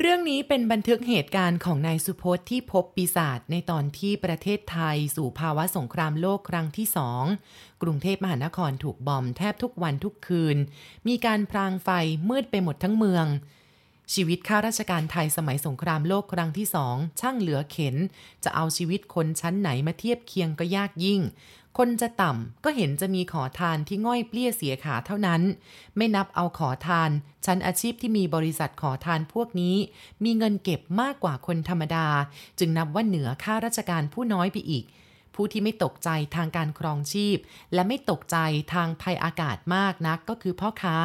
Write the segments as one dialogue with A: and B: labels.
A: เรื่องนี้เป็นบันทึกเหตุการณ์ของนายสุพจน์ที่พบปีศาจในตอนที่ประเทศไทยสู่ภาวะสงครามโลกครั้งที่สองกรุงเทพมหานครถูกบอมแทบทุกวันทุกคืน มีการพรางไฟมืดไปหมดทั้งเมือง ชีวิตข้าราชการไทยสมัยสงครามโลกครั้งที่สองช่างเหลือเข็น จะเอาชีวิตคนชั้นไหนมาเทียบเคียงก็ยากยิ่ง คนจะต่ำก็เห็นจะมีขอทานที่ง่อยเปลี้ยเสียขาเท่านั้น ไม่นับเอาขอทาน ชั้นอาชีพที่มีบริษัทขอทานพวกนี้ มีเงินเก็บมากกว่าคนธรรมดา จึงนับว่าเหนือข้าราชการผู้น้อยไปอีก ผู้ที่ไม่ตกใจทางการครองชีพ และไม่ตกใจทางภัยอากาศมากนักก็คือพ่อค้า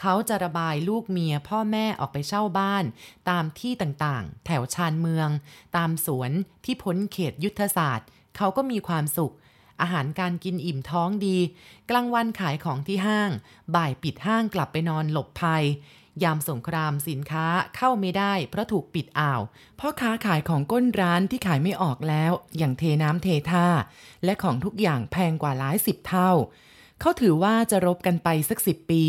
A: เขาจะระบายลูกเมียพ่อแม่ออกไปเช่าบ้าน ตามที่ต่างๆ แถวชานเมือง ตามสวนที่พ้นเขตยุทธศาสตร์ เขาก็มีความสุข อาหารการกินอิ่มท้องดี กลางวันขายของที่ห้าง บ่ายปิดห้างกลับไปนอนหลบภัย ยามสงครามสินค้าเข้าไม่ได้ เพราะถูกปิดอ่าวพ่อค้าขายของก้นร้านที่ขายไม่ออกแล้ว อย่างเทน้ำเทท่า และของทุกอย่างแพงกว่าหลายสิบเท่าเขาถือว่าจะรบกันไปสักสิบปี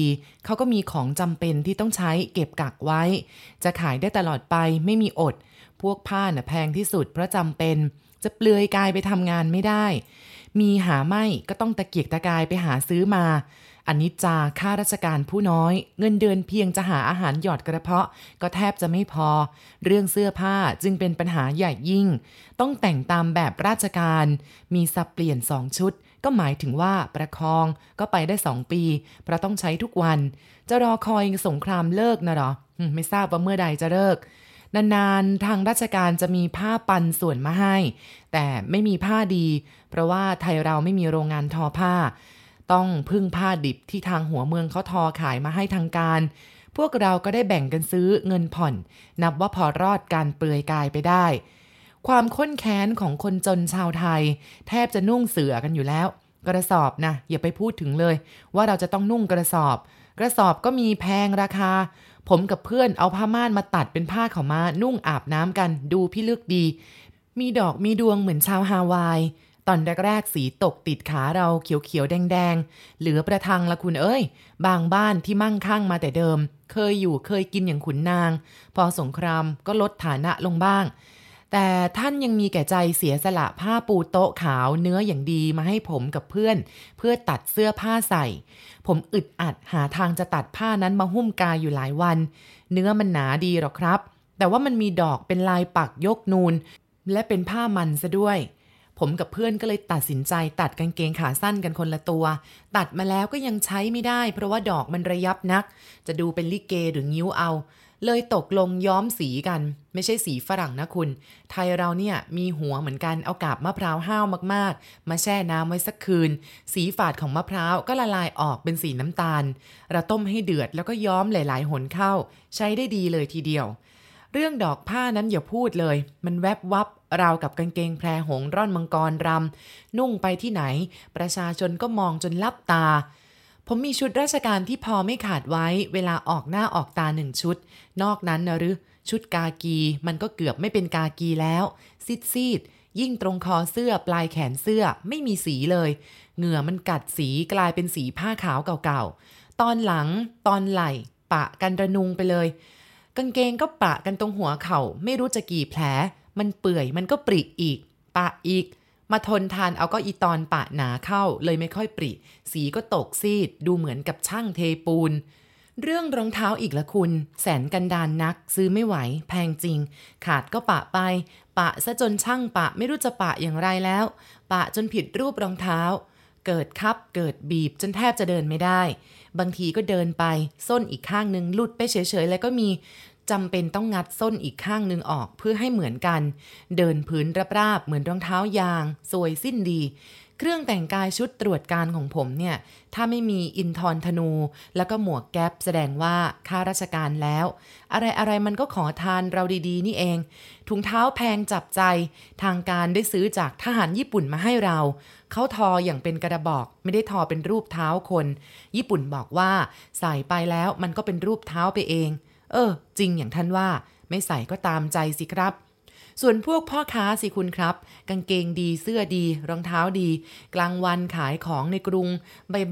A: เขาก็มีของจำเป็นที่ต้องใช้เก็บกักไว้ จะขายได้ตลอดไปไม่มีอด พวกผ้าน่ะแพงที่สุดเพราะจำเป็น จะเปลือยกายไปทำงานไม่ได้ มีหาไม่ก็ต้องตะเกียกตะกายไปหาซื้อมา อันนี้จาค่าราชการผู้น้อย เงินเดือนเพียงจะหาอาหารหยอดกระเพาะ ก็แทบจะไม่พอ เรื่องเสื้อผ้าจึงเป็นปัญหาใหญ่ยิ่ง ต้องแต่งตามแบบราชการ มีสับเปลี่ยนสองชุด ก็หมายถึงว่าประคองก็ไปได้สองปี เพราะต้องใช้ทุกวัน จะรอคอยสงครามเลิกนะหรอ ไม่ทราบว่าเมื่อใดจะเลิก นานๆ ทางราชการจะมีผ้าปันส่วนมาให้ แต่ไม่มีผ้าดี เพราะว่าไทยเราไม่มีโรงงานทอผ้า ต้องพึ่งผ้าดิบที่ทางหัวเมืองเขาทอขายมาให้ทางการ พวกเราก็ได้แบ่งกันซื้อเงินผ่อน นับว่าพอรอดการเปลือยกายไปได้ ความค้นแค้นของคนจนชาวไทย แทบจะนุ่งเสือกันอยู่แล้ว กระสอบนะอย่าไปพูดถึงเลย ว่าเราจะต้องนุ่งกระสอบ กระสอบก็มีแพงราคา ผมกับเพื่อนเอาผ้าม่านมาตัดเป็นผ้าขามานุ่งอาบน้ำกันดูพี่เลือกดี มีดอกมีดวงเหมือนชาวฮาวาย ตอนแรกๆสีตกติดขาเราเขียวๆ แดงๆ เหลือประทังละคุณเอ้ย บางบ้านที่มั่งคั่งมาแต่เดิม เคยอยู่เคยกินอย่างขุนนาง พอสงครามก็ลดฐานะลงบ้าง แต่ท่านยังมีแก่ใจเสียสละผ้าปูโต๊ะขาวเนื้ออย่างดีมาให้ผมกับเพื่อน เพื่อตัดเสื้อผ้าใส่ ผมอึดอัดหาทางจะตัดผ้านั้นมาหุ้มกายอยู่หลายวัน เนื้อมันหนาดีหรอกครับ แต่ว่ามันมีดอกเป็นลายปักยกนูน และเป็นผ้ามันซะด้วย ผมกับเพื่อนก็เลยตัดสินใจตัดกางเกงขาสั้นกันคนละตัว ตัดมาแล้วก็ยังใช้ไม่ได้ เพราะว่าดอกมันระยับนัก จะดูเป็นลิเกหรืองิ้วเอา เลยตกลงย้อมสีกัน ไม่ใช่สีฝรั่งนะคุณ ไทยเราเนี่ยมีหัวเหมือนกันเอากาบมะพร้าวห้าวมากๆ มาแช่น้ำไว้สักคืน สีฝาดของมะพร้าวก็ละลายออกเป็นสีน้ำตาล เราต้มให้เดือดแล้วก็ย้อมหลาย ๆ หนเข้า ใช้ได้ดีเลยทีเดียว เรื่องดอกผ้านั้นอย่าพูดเลย มันแวบวับราวกับกางเกงแพรหงร่อนมังกรรำนุ่งไปที่ไหน ประชาชนก็มองจนลับตา ผมมีชุดราชการที่พอไม่ขาดไว้เวลาออกหน้าออกตาหนึ่งชุด นอกนั้นนะหรือ ชุดกากีมันก็เกือบไม่เป็นกากีแล้ว ซีดซีดยิ่งตรงคอเสื้อปลายแขนเสื้อไม่มีสีเลย เหงื่อมันกัดสีกลายเป็นสีผ้าขาวเก่าๆ ตอนหลังตอนไหล่ ปะกันระนุงไปเลย กางเกงก็ปะกันตรงหัวเขา่าไม่รู้จะกี่แผล มันเปื่อยมันก็ปริอีก ปะอีก มาทนทานเอาก็อีตอนปะหนาเข้าเลยไม่ค่อยปริ สีก็ตกซีด ดูเหมือนกับช่างเทปูน เรื่องรองเท้าอีกละคุณ แสนกันดานนัก ซื้อไม่ไหว แพงจริง ขาดก็ปะไป ปะซะจนช่างปะไม่รู้จะปะอย่างไรแล้ว ปะจนผิดรูปรองเท้า เกิดคับเกิดบีบจนแทบจะเดินไม่ได้ บางทีก็เดินไป ส้นอีกข้างหนึ่งลุดไปเฉยๆ แล้วก็มี จำเป็นต้องงัดส้นอีกข้างหนึ่งออกเพื่อให้เหมือนกัน เดินพื้นราบๆเหมือนรองเท้ายาง สวยสิ้นดี เครื่องแต่งกายชุดตรวจการของผมเนี่ย ถ้าไม่มีอินทรธนู แล้วก็หมวกแก๊ปแสดงว่าข้าราชการแล้ว อะไรอะไรมันก็ขอทานเราดีๆ นี่เอง ถุงเท้าแพงจับใจ ทางการได้ซื้อจากทหารญี่ปุ่นมาให้เราเขาทออย่างเป็นกระบอก ไม่ได้ทอเป็นรูปเท้าคน ญี่ปุ่นบอกว่าใส่ไปแล้วมันก็เป็นรูปเท้าไปเอง เออ จริงอย่างท่านว่า ไม่ใส่ก็ตามใจสิครับ ส่วนพวกพ่อค้าสิคุณครับ กางเกงดีเสื้อดี รองเท้าดี กลางวันขายของในกรุง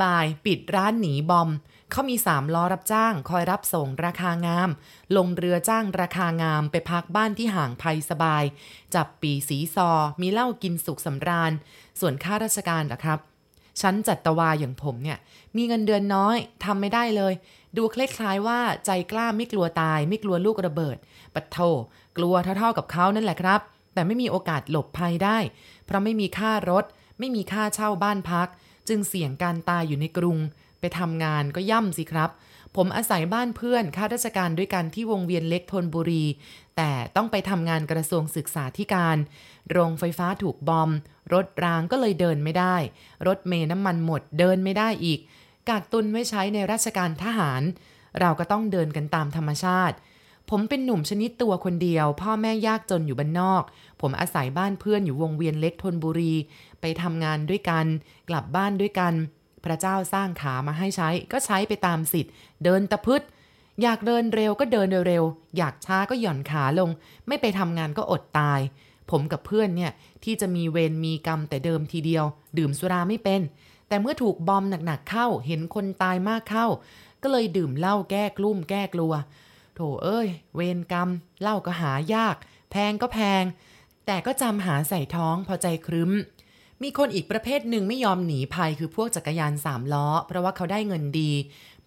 A: บ่ายๆปิดร้านหนีบอมเขามีสามล้อรับจ้าง คอยรับส่งราคางาม ลงเรือจ้างราคางามไปพักบ้านที่ห่างภัยสบาย จับปีสีซอ มีเหล้ากินสุขสำราญ ส่วนข้าราชการนะครับ ชั้นจัตวาอย่างผมเนี่ย มีเงินเดือนน้อยทำไม่ได้เลย ดูคล้ายๆว่าใจกล้าไม่กลัวตายไม่กลัวลูกระเบิด ปัดโทกลัวเท่าๆกับเขานั่นแหละครับ แต่ไม่มีโอกาสหลบภัยได้ เพราะไม่มีค่ารถ ไม่มีค่าเช่าบ้านพัก จึงเสี่ยงการตายอยู่ในกรุง ไปทำงานก็ย่ำสิครับ ผมอาศัยบ้านเพื่อนข้าราชการด้วยกันที่วงเวียนเล็กธนบุรี แต่ต้องไปทำงานกระทรวงศึกษาธิการ โรงไฟฟ้าถูกบอม รถรางก็เลยเดินไม่ได้ รถเมล์น้ำมันหมดเดินไม่ได้อีก กากตุนไว้ใช้ในราชการทหาร เราก็ต้องเดินกันตามธรรมชาติ ผมเป็นหนุ่มชนิดตัวคนเดียว พ่อแม่ยากจนอยู่บ้านนอก ผมอาศัยบ้านเพื่อนอยู่วงเวียนเล็กทนบุรี ไปทำงานด้วยกัน กลับบ้านด้วยกัน พระเจ้าสร้างขามาให้ใช้ก็ใช้ไปตามสิทธิ์ เดินตะพืดอยากเดินเร็วก็เดินเร็วอยากช้าก็หย่อนขาลง ไม่ไปทำงานก็อดตาย ผมกับเพื่อนเนี่ยที่จะมีเวรมีกรรมแต่เดิมทีเดียว ดื่มสุราไม่เป็น แต่เมื่อถูกบอมหนักๆเข้า เห็นคนตายมากเข้า ก็เลยดื่มเหล้าแก้กลุ้มแก้กลัว โถเอ้ย เวรกรรมเหล้าก็หายาก แพงก็แพง แต่ก็จำหาใส่ท้องพอใจครึ้ม มีคนอีกประเภทหนึ่งไม่ยอมหนีภัยคือพวกจักรยานสามล้อ เพราะว่าเขาได้เงินดี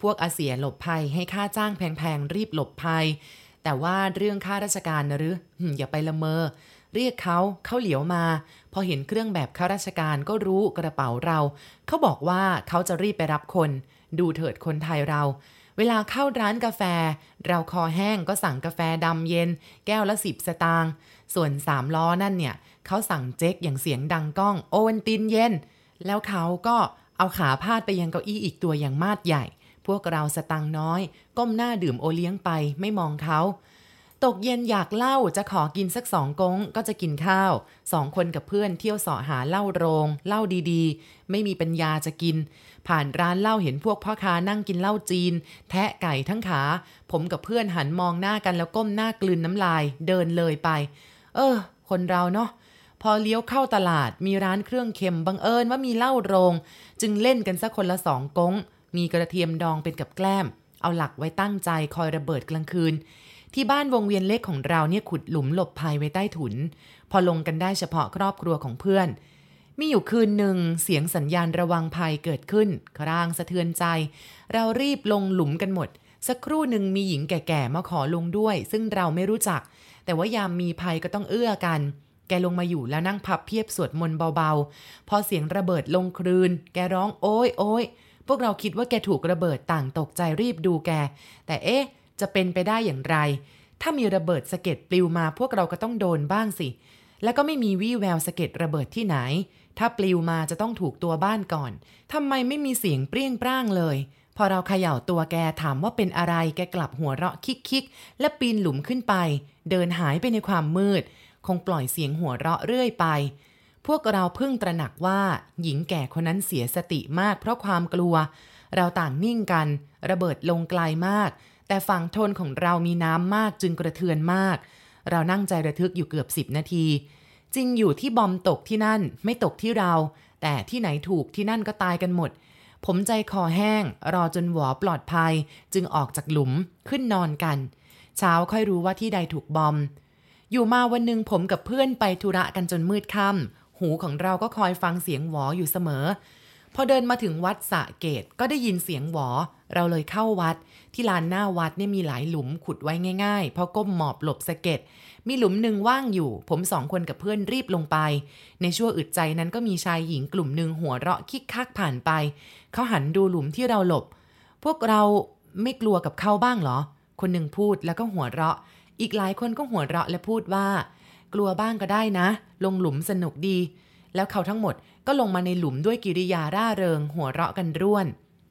A: พวกอาเสียหลบภัยให้ค่าจ้างแพงๆรีบหลบภัย แต่ว่าเรื่องค่าราชการนะหรืออย่าไปละเมอ เรียกเขาเขาเหลียวมา พอเห็นเครื่องแบบข้าราชการก็รู้กระเป๋าเรา เขาบอกว่าเขาจะรีบไปรับคน ดูเถิดคนไทยเรา เวลาเข้าร้านกาแฟ เราคอแห้งก็สั่งกาแฟดำเย็น แก้วละสิบสตางค์ส่วนสามล้อนั่นเนี่ยเขาสั่งเจ๊กอย่างเสียงดังก้อง โอวันตินเย็น แล้วเขาก็เอาขาพาดไปยังเก้าอี้อีกตัวอย่างมาดใหญ่ พวกเราสตังน้อย ก้มหน้าดื่มโอเลี้ยงไปไม่มองเขา ตกเย็นอยากเล่าจะขอกินสักสองกงก็จะกินข้าวสองคนกับเพื่อนเที่ยวเสาะหาเหล้าโรงเหล้าดีๆ ไม่มีปัญญาจะกิน ผ่านร้านเหล้าเห็นพวกพ่อค้านั่งกินเหล้าจีน แทะไก่ทั้งขา ผมกับเพื่อนหันมองหน้ากันแล้วก้มหน้ากลืนน้ำลาย เดินเลยไป เออ คนเราเนาะพอเลี้ยวเข้าตลาดมีร้านเครื่องเค็มบังเอิญว่ามีเหล้าโรง จึงเล่นกันสักคนละสองกงมีกระเทียมดองเป็นกับแกล้ม เอาหลักไว้ตั้งใจคอยระเบิดกลางคืน ที่บ้านวงเวียนเล็กของเราเนี่ยขุดหลุมหลบภัยไว้ใต้ถุน พอลงกันได้เฉพาะครอบครัวของเพื่อน มีอยู่คืนหนึ่งเสียงสัญญาณระวังภัยเกิดขึ้นครางสะเทือนใจ เรารีบลงหลุมกันหมด สักครู่หนึ่งมีหญิงแก่ๆมาขอลงด้วย ซึ่งเราไม่รู้จัก แต่ว่ายามมีภัยก็ต้องเอื้อกันแกลงมาอยู่แล้วนั่งพับเพียบสวดมนต์เบาๆ พอเสียงระเบิดลงคลืน แกร้องโอ้ยโอ้ยพวกเราคิดว่าแกถูกระเบิดต่างตกใจรีบดูแก แต่เอ๊ะ จะเป็นไปได้อย่างไร ถ้ามีระเบิดสะเก็ดปลิวมาพวกเราก็ต้องโดนบ้างสิ แล้วก็ไม่มีวี่แววสะเก็ดระเบิดที่ไหน ถ้าปลิวมาจะต้องถูกตัวบ้านก่อนทำไมไม่มีเสียงเปรี้ยงปร้างเลย พอเราเขย่าตัวแกถามว่าเป็นอะไรแกกลับหัวเราะคิกๆ และปีนหลุมขึ้นไป เดินหายไปในความมืด คงปล่อยเสียงหัวเราะเรื่อยไปพวกเราเพิ่งตระหนักว่าหญิงแก่คนนั้นเสียสติมากเพราะความกลัว เราต่างนิ่งกัน ระเบิดลงไกลมาก แต่ฝั่งทนของเรามีน้ำมากจึงกระเทือนมาก เรานั่งใจระทึกอยู่เกือบสิบนาที จริงอยู่ที่บอมตกที่นั่นไม่ตกที่เรา แต่ที่ไหนถูกที่นั่นก็ตายกันหมด ผมใจคอแห้ง รอจนหวอปลอดภัย จึงออกจากหลุมขึ้นนอนกัน เช้าค่อยรู้ว่าที่ใดถูกบอม อยู่มาวันหนึ่งผมกับเพื่อนไปธุระกันจนมืดค่ำหูของเราก็คอยฟังเสียงหวออยู่เสมอ พอเดินมาถึงวัดสะเกตก็ได้ยินเสียงหวอ เราเลยเข้าวัด ที่ลานหน้าวัดเนี่ยมีหลายหลุมขุดไว้ง่ายๆ พอก้มหมอบหลบสะเก็ดมีหลุมหนึ่งว่างอยู่ ผมสองคนกับเพื่อนรีบลงไป ในชั่วอึดใจนั้นก็มีชายหญิงกลุ่มหนึ่งหัวเราะคิกคักผ่านไป เขาหันดูหลุมที่เราหลบ พวกเราไม่กลัวกับเขาบ้างเหรอ คนหนึ่งพูดแล้วก็หัวเราะ อีกหลายคนก็หัวเราะและพูดว่า กลัวบ้างก็ได้นะ ลงหลุมสนุกดี แล้วเขาทั้งหมด ก็ลงมาในหลุมด้วยกิริยาร่าเริง หัวเราะกันร่วน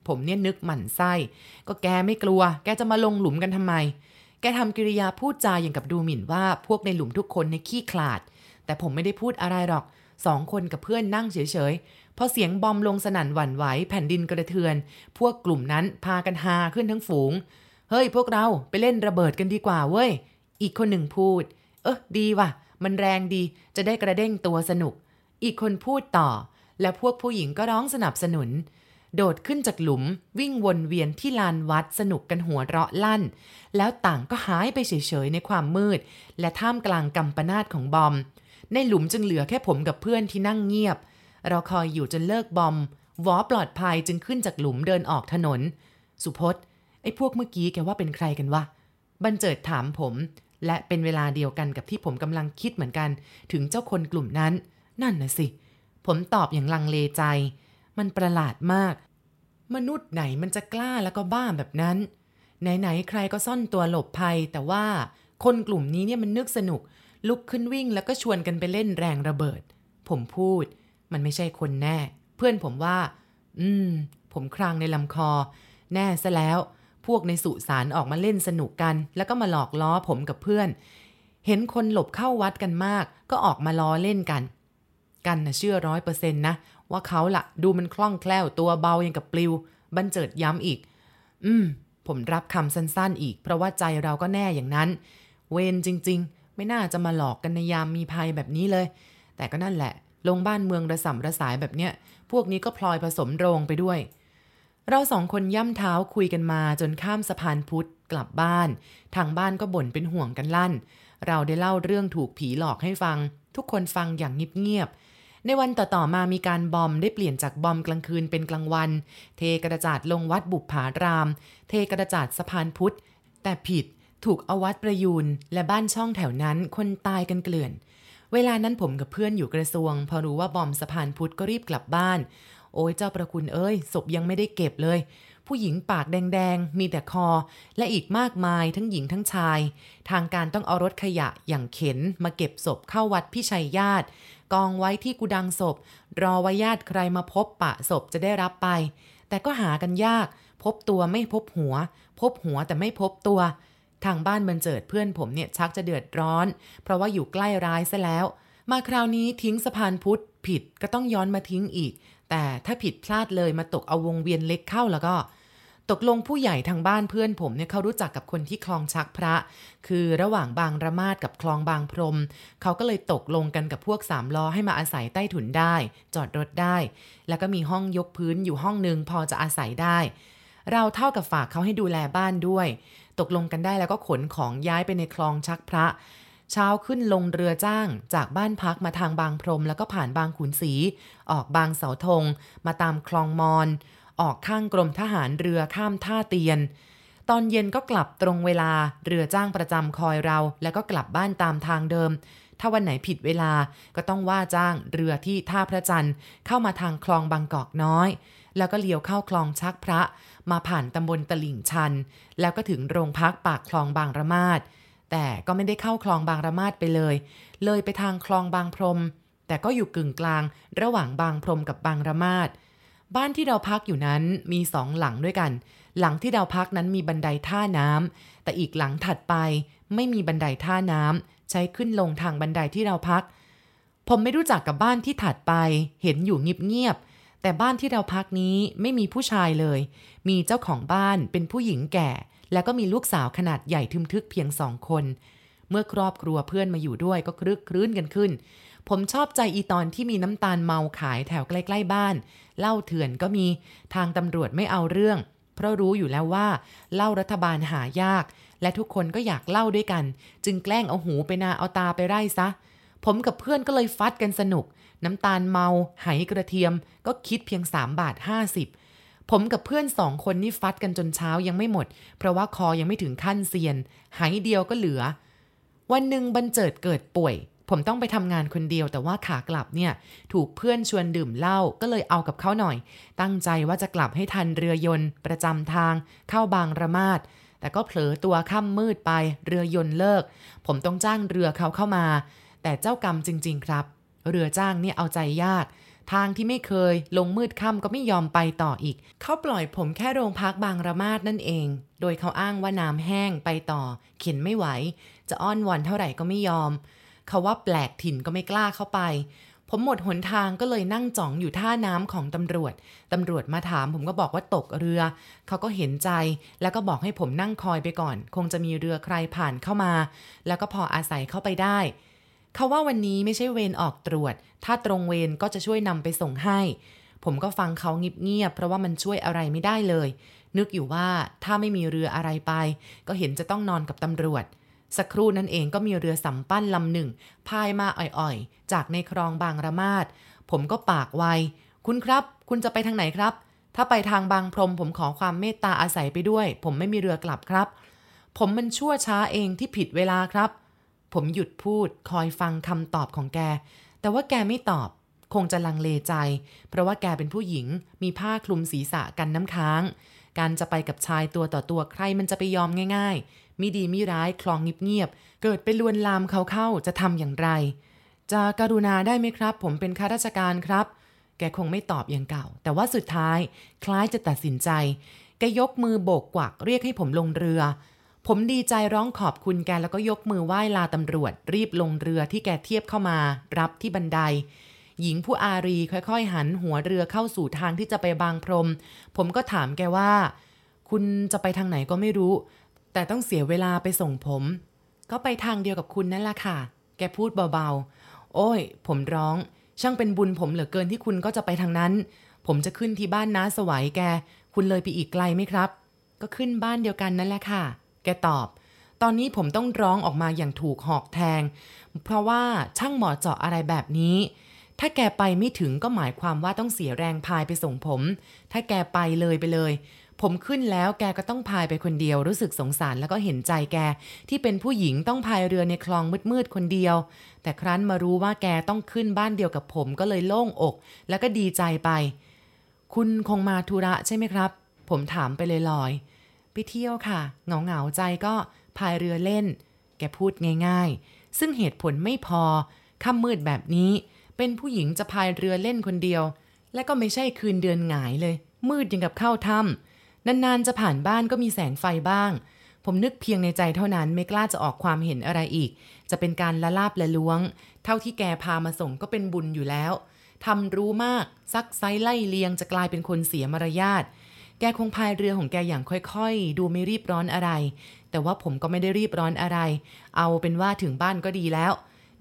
A: ผมเนี่ยนึกหมั่นไส้ ก็แกไม่กลัว แกจะมาลงหลุมกันทำไม แกทำกิริยาพูดจาอย่างกับดูหมิ่นว่าพวกในหลุมทุกคนในขี้ขลาด แต่ผมไม่ได้พูดอะไรหรอกสองคนกับเพื่อนนั่งเฉยๆ พอเสียงบอมลงสนั่นหวั่นไหวแผ่นดินกระเทือน พวกกลุ่มนั้นพากันฮาขึ้นทั้งฝูง เฮ้ยพวกเราไปเล่นระเบิดกันดีกว่าเว้ย อีกคนหนึ่งพูด เออดีว่ะ มันแรงดี จะได้กระเด้งตัวสนุก อีกคนพูดต่อ และพวกผู้หญิงก็ร้องสนับสนุน โดดขึ้นจากหลุมวิ่งวนเวียนที่ลานวัดสนุกกันหัวเราะลั่น แล้วต่างก็หายไปเฉยๆในความมืด และท่ามกลางกำปนาตของบอม ในหลุมจึงเหลือแค่ผมกับเพื่อนที่นั่งเงียบ เราคอยอยู่จนเลิกบอมวอปลอดภัยจึงขึ้นจากหลุมเดินออกถนน สุพจน์ไอ้พวกเมื่อกี้แกว่าเป็นใครกันวะบันเจิดถามผม และเป็นเวลาเดียวกันกับที่ผมกำลังคิดเหมือนกัน ถึงเจ้าคนกลุ่มนั้น นั่นน่ะสิ ผมตอบอย่างลังเลใจ มันประหลาดมาก มนุษย์ไหนมันจะกล้าแล้วก็บ้าแบบนั้น ไหนๆใครก็ซ่อนตัวหลบภัย แต่ว่าคนกลุ่มนี้เนี่ยมันนึกสนุก ลุกขึ้นวิ่งแล้วก็ชวนกันไปเล่นแรงระเบิด ผมพูด มันไม่ใช่คนแน่ เพื่อนผมว่า อืม ผมครางในลำคอ แน่ซะแล้ว พวกในสุสานออกมาเล่นสนุกกัน แล้วก็มาหลอกล้อผมกับเพื่อนเห็นคนหลบเข้าวัดกันมาก ก็ออกมาล้อเล่นกัน กันนะเชื่อร้อยเปอร์เซ็นต์นะ ว่าเขาละดูมันคล่องแคล่วตัวเบาอย่างกับปลิว บันเจิดย้ำอีก อืม ผมรับคำสั้นๆอีก เพราะว่าใจเราก็แน่อย่างนั้น เวรจริง ๆ ไม่น่าจะมาหลอกกันในยามมีภัยแบบนี้เลย แต่ก็นั่นแหละ ลงบ้านเมืองระสำระสายแบบเนี้ย พวกนี้ก็พลอยผสมโรงไปด้วย เราสองคนย่ำเท้าคุยกันมาจนข้ามสะพานพุทธกลับบ้าน ทางบ้านก็บ่นเป็นห่วงกันลั่น เราได้เล่าเรื่องถูกผีหลอกให้ฟัง ทุกคนฟังอย่างเงียบๆ ในวันต่อๆมามีการบอมได้เปลี่ยนจากบอมกลางคืนเป็นกลางวัน เทกระจาดลงวัดบุปผาราม เทกระจาดสะพานพุทธ แต่ผิดถูกอวัดประยูนและบ้านช่องแถวนั้นคนตายกันเกลื่อน เวลานั้นผมกับเพื่อนอยู่กระทรวง พอรู้ว่าบอมสะพานพุทธก็รีบกลับบ้าน โอ้ยเจ้าประคุณเอ้ยศพยังไม่ได้เก็บเลย ผู้หญิงปากแดงๆ มีแต่คอ และอีกมากมายทั้งหญิงทั้งชาย ทางการต้องเอารถขยะอย่างเข็นมาเก็บศพเข้าวัดพิชัยญาติ กองไว้ที่กุดังศพ รอว่าญาติใครมาพบปะศพจะได้รับไป แต่ก็หากันยาก พบตัวไม่พบหัว พบหัวแต่ไม่พบตัว ทางบ้านบรรเจิดเพื่อนผมเนี่ยชักจะเดือดร้อน เพราะว่าอยู่ใกล้ร้ายซะแล้ว มาคราวนี้ทิ้งสะพานพุทธผิดก็ต้องย้อนมาทิ้งอีก แต่ถ้าผิดพลาดเลยมาตกเอาวงเวียนเล็กเข้าแล้วก็ ตกลงผู้ใหญ่ทางบ้านเพื่อนผมเนี่ยเขารู้จักกับคนที่คลองชักพระ คือระหว่างบางระมาดกับคลองบางพรม เขาก็เลยตกลงกันกับพวกสามล้อให้มาอาศัยใต้ถุนได้ จอดรถได้ แล้วก็มีห้องยกพื้นอยู่ห้องหนึ่งพอจะอาศัยได้ เราเท่ากับฝากเขาให้ดูแลบ้านด้วย ตกลงกันได้แล้วก็ขนของย้ายไปในคลองชักพระ เช้าขึ้นลงเรือจ้างจากบ้านพักมาทางบางพรม แล้วก็ผ่านบางขุนศรีออกบางเสาธง มาตามคลองมอน ออกข้างกรมทหารเรือข้ามท่าเตียน ตอนเย็นก็กลับตรงเวลาเรือจ้างประจำคอยเรา แล้วก็กลับบ้านตามทางเดิม ถ้าวันไหนผิดเวลาก็ต้องว่าจ้างเรือที่ท่าพระจันทร์เข้ามาทางคลองบางกอกน้อย แล้วก็เลี้ยวเข้าคลองชักพระ มาผ่านตำบลตลิ่งชัน แล้วก็ถึงโรงพักปากคลองบางระมาด แต่ก็ไม่ได้เข้าคลองบางระมาดไปเลย เลยไปทางคลองบางพรม แต่ก็อยู่กึ่งกลาง ระหว่างบางพรมกับบางระมาดบ้านที่เราพักอยู่นั้นมีสองหลังด้วยกัน หลังที่เราพักนั้นมีบันไดท่าน้ำแต่อีกหลังถัดไปไม่มีบันไดท่าน้ำใช้ขึ้นลงทางบันไดที่เราพัก ผมไม่รู้จักกับบ้านที่ถัดไป เห็นอยู่เงียบๆแต่บ้านที่เราพักนี้ไม่มีผู้ชายเลย มีเจ้าของบ้านเป็นผู้หญิงแก่ แล้วก็มีลูกสาวขนาดใหญ่ทึมทึกเพียงสองคน เมื่อครอบครัวเพื่อนมาอยู่ด้วยก็ครึกครื้นกันขึ้น ผมชอบใจอีตอนที่มีน้ำตาลเมาขายแถวใกล้ๆบ้านเหล้าเถื่อนก็มีทางตำรวจไม่เอาเรื่อง เพราะรู้อยู่แล้วว่าเหล้ารัฐบาลหายาก และทุกคนก็อยากเล่าด้วยกัน จึงแกล้งเอาหูไปนาเอาตาไปไร่ซะ ผมกับเพื่อนก็เลยฟัดกันสนุก น้ำตาลเมา ไหกระเทียม ก็คิดเพียง3บาท50 ผมกับเพื่อนสองคนนี่ฟัดกันจนเช้ายังไม่หมด เพราะว่าคอยังไม่ถึงขั้นเซียนไหเดียวก็เหลือ วันหนึ่งบันเจิดเกิดป่วย ผมต้องไปทำงานคนเดียว แต่ว่าขากลับเนี่ย ถูกเพื่อนชวนดื่มเหล้าก็เลยเอากับเขาหน่อย ตั้งใจว่าจะกลับให้ทันเรือยนต์ประจำทาง เข้าบางระมาดแต่ก็เผลอตัวค่ำมืดไป เรือยนต์เลิก ผมต้องจ้างเรือเขาเข้ามา แต่เจ้ากรรมจริง ๆ ครับ เรือจ้างเนี่ยเอาใจยาก ทางที่ไม่เคย ลงมืดค่ำก็ไม่ยอมไปต่ออีก เขาปล่อยผมแค่โรงพักบางระมาดนั่นเอง โดยเขาอ้างว่าน้ำแห้งไปต่อ เข็นไม่ไหว จะอ้อนวอนเท่าไหร่ก็ไม่ยอม เขาว่าแปลกถิ่นก็ไม่กล้าเข้าไป ผมหมดหนทางก็เลยนั่งจ่องอยู่ท่าน้ำของตำรวจ ตำรวจมาถามผมก็บอกว่าตกเรือ เขาก็เห็นใจ แล้วก็บอกให้ผมนั่งคอยไปก่อน คงจะมีเรือใครผ่านเข้ามา แล้วก็พออาศัยเข้าไปได้ เขาว่าวันนี้ไม่ใช่เวรออกตรวจ ถ้าตรงเวรก็จะช่วยนำไปส่งให้ ผมก็ฟังเขาเงียบๆเพราะว่ามันช่วยอะไรไม่ได้เลย นึกอยู่ว่าถ้าไม่มีเรืออะไรไป ก็เห็นจะต้องนอนกับตำรวจ สักครู่นั้นเองก็มีเรือสำปั้นลำหนึ่งพายมาอ่อยๆ จากในคลองบางระมาดผมก็ปากไวคุณครับ คุณจะไปทางไหนครับ ถ้าไปทางบางพรม ผมขอความเมตตาอาศัยไปด้วย ผมไม่มีเรือ กลับครับ ผมมันชั่วช้าเองที่ผิดเวลาครับ ผมหยุดพูดคอยฟังคำตอบของแก แต่ว่าแกไม่ตอบ คงจะลังเลใจ เพราะว่าแกเป็นผู้หญิง มีผ้าคลุมศีรษะกันน้ำค้าง การจะไปกับชายตัวต่อตัวใครมันจะไปยอมง่าย ๆ มิดีมิร้ายคลองเงียบๆ เกิดไปลวนลามเขาเข้าจะทำอย่างไร จะกรุณาได้ไหมครับ ผมเป็นข้าราชการครับ แกคงไม่ตอบอย่างเก่า แต่ว่าสุดท้าย คล้ายจะตัดสินใจ แกยกมือโบกกวักเรียกให้ผมลงเรือ ผมดีใจร้องขอบคุณแกแล้วก็ยกมือไหว้ลาตำรวจ รีบลงเรือที่แกเทียบเข้ามา รับที่บันได หญิงผู้อารีค่อยๆ หันหัวเรือเข้าสู่ทางที่จะไปบางพรม ผมก็ถามแกว่า คุณจะไปทางไหนก็ไม่รู้ แต่ต้องเสียเวลาไปส่งผม ก็ไปทางเดียวกับคุณนั่นแหละค่ะ แกพูดเบาๆ โอ้ย ผมร้อง ช่างเป็นบุญผมเหลือเกินที่คุณก็จะไปทางนั้น ผมจะขึ้นที่บ้านน้าสวัยแก คุณเลยไปอีกไกลไหมครับ ก็ขึ้นบ้านเดียวกันนั่นแหละค่ะ แกตอบ ตอนนี้ผมต้องร้องออกมาอย่างถูกหอกแทง เพราะว่าช่างหมอเจาะอะไรแบบนี้ ถ้าแกไปไม่ถึงก็หมายความว่าต้องเสียแรงพายไปส่งผม ถ้าแกไปเลยไปเลย ผมขึ้นแล้วแกก็ต้องพายไปคนเดียวรู้สึกสงสารแล้วก็เห็นใจแก ที่เป็นผู้หญิงต้องพายเรือในคลองมืดๆคนเดียว แต่ครั้นมารู้ว่าแกต้องขึ้นบ้านเดียวกับผมก็เลยโล่งอก แล้วก็ดีใจไป คุณคงมาธุระใช่ไหมครับ ผมถามไปเลยลอยๆ ไปเที่ยวค่ะเหงาเหงาใจก็พายเรือเล่น แกพูดง่ายๆ ซึ่งเหตุผลไม่พอค่ำมืดแบบนี้ เป็นผู้หญิงจะพายเรือเล่นคนเดียว และก็ไม่ใช่คืนเดือนหงายเลย มืดยังกับเข้าถ้ำนานๆจะผ่านบ้านก็มีแสงไฟบ้าง ผมนึกเพียงในใจเท่านั้นไม่กล้าจะออกความเห็นอะไรอีก จะเป็นการละลาบละล้วง เท่าที่แกพามาส่งก็เป็นบุญอยู่แล้วทำรู้มากซักไซไล่เลียงจะกลายเป็นคนเสียมารยาท แกคงพายเรือของแกอย่างค่อยๆ ดูไม่รีบร้อนอะไร แต่ว่าผมก็ไม่ได้รีบร้อนอะไร เอาเป็นว่าถึงบ้านก็ดีแล้ว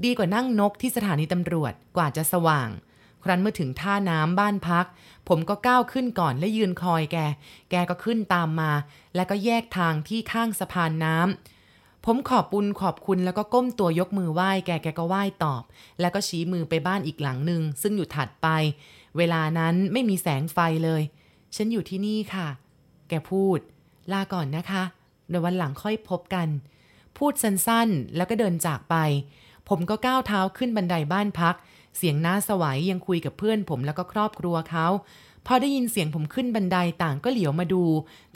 A: ดีกว่านั่งนกที่สถานีตำรวจกว่าจะสว่าง ครั้นเมื่อถึงท่าน้ำบ้านพัก ผมก็ก้าวขึ้นก่อนและยืนคอยแก แกก็ขึ้นตามมา แล้วก็แยกทางที่ข้างสะพานน้ำผมขอบุญขอบคุณแล้วก็ก้มตัวยกมือไหว้แกแกก็ไหว้ตอบ แล้วก็ชี้มือไปบ้านอีกหลังหนึ่งซึ่งอยู่ถัดไป เวลานั้นไม่มีแสงไฟเลย ฉันอยู่ที่นี่ค่ะ แกพูด ลาก่อนนะคะเดี๋ยววันหลังค่อยพบกัน พูดสั้นๆ แล้วก็เดินจากไป ผมก็ก้าวเท้าขึ้นบันไดบ้านพัก เสียงน้าสวัยยังคุยกับเพื่อนผมแล้วก็ครอบครัวเขาพอได้ยินเสียงผมขึ้นบันไดต่างก็เหลียวมาดู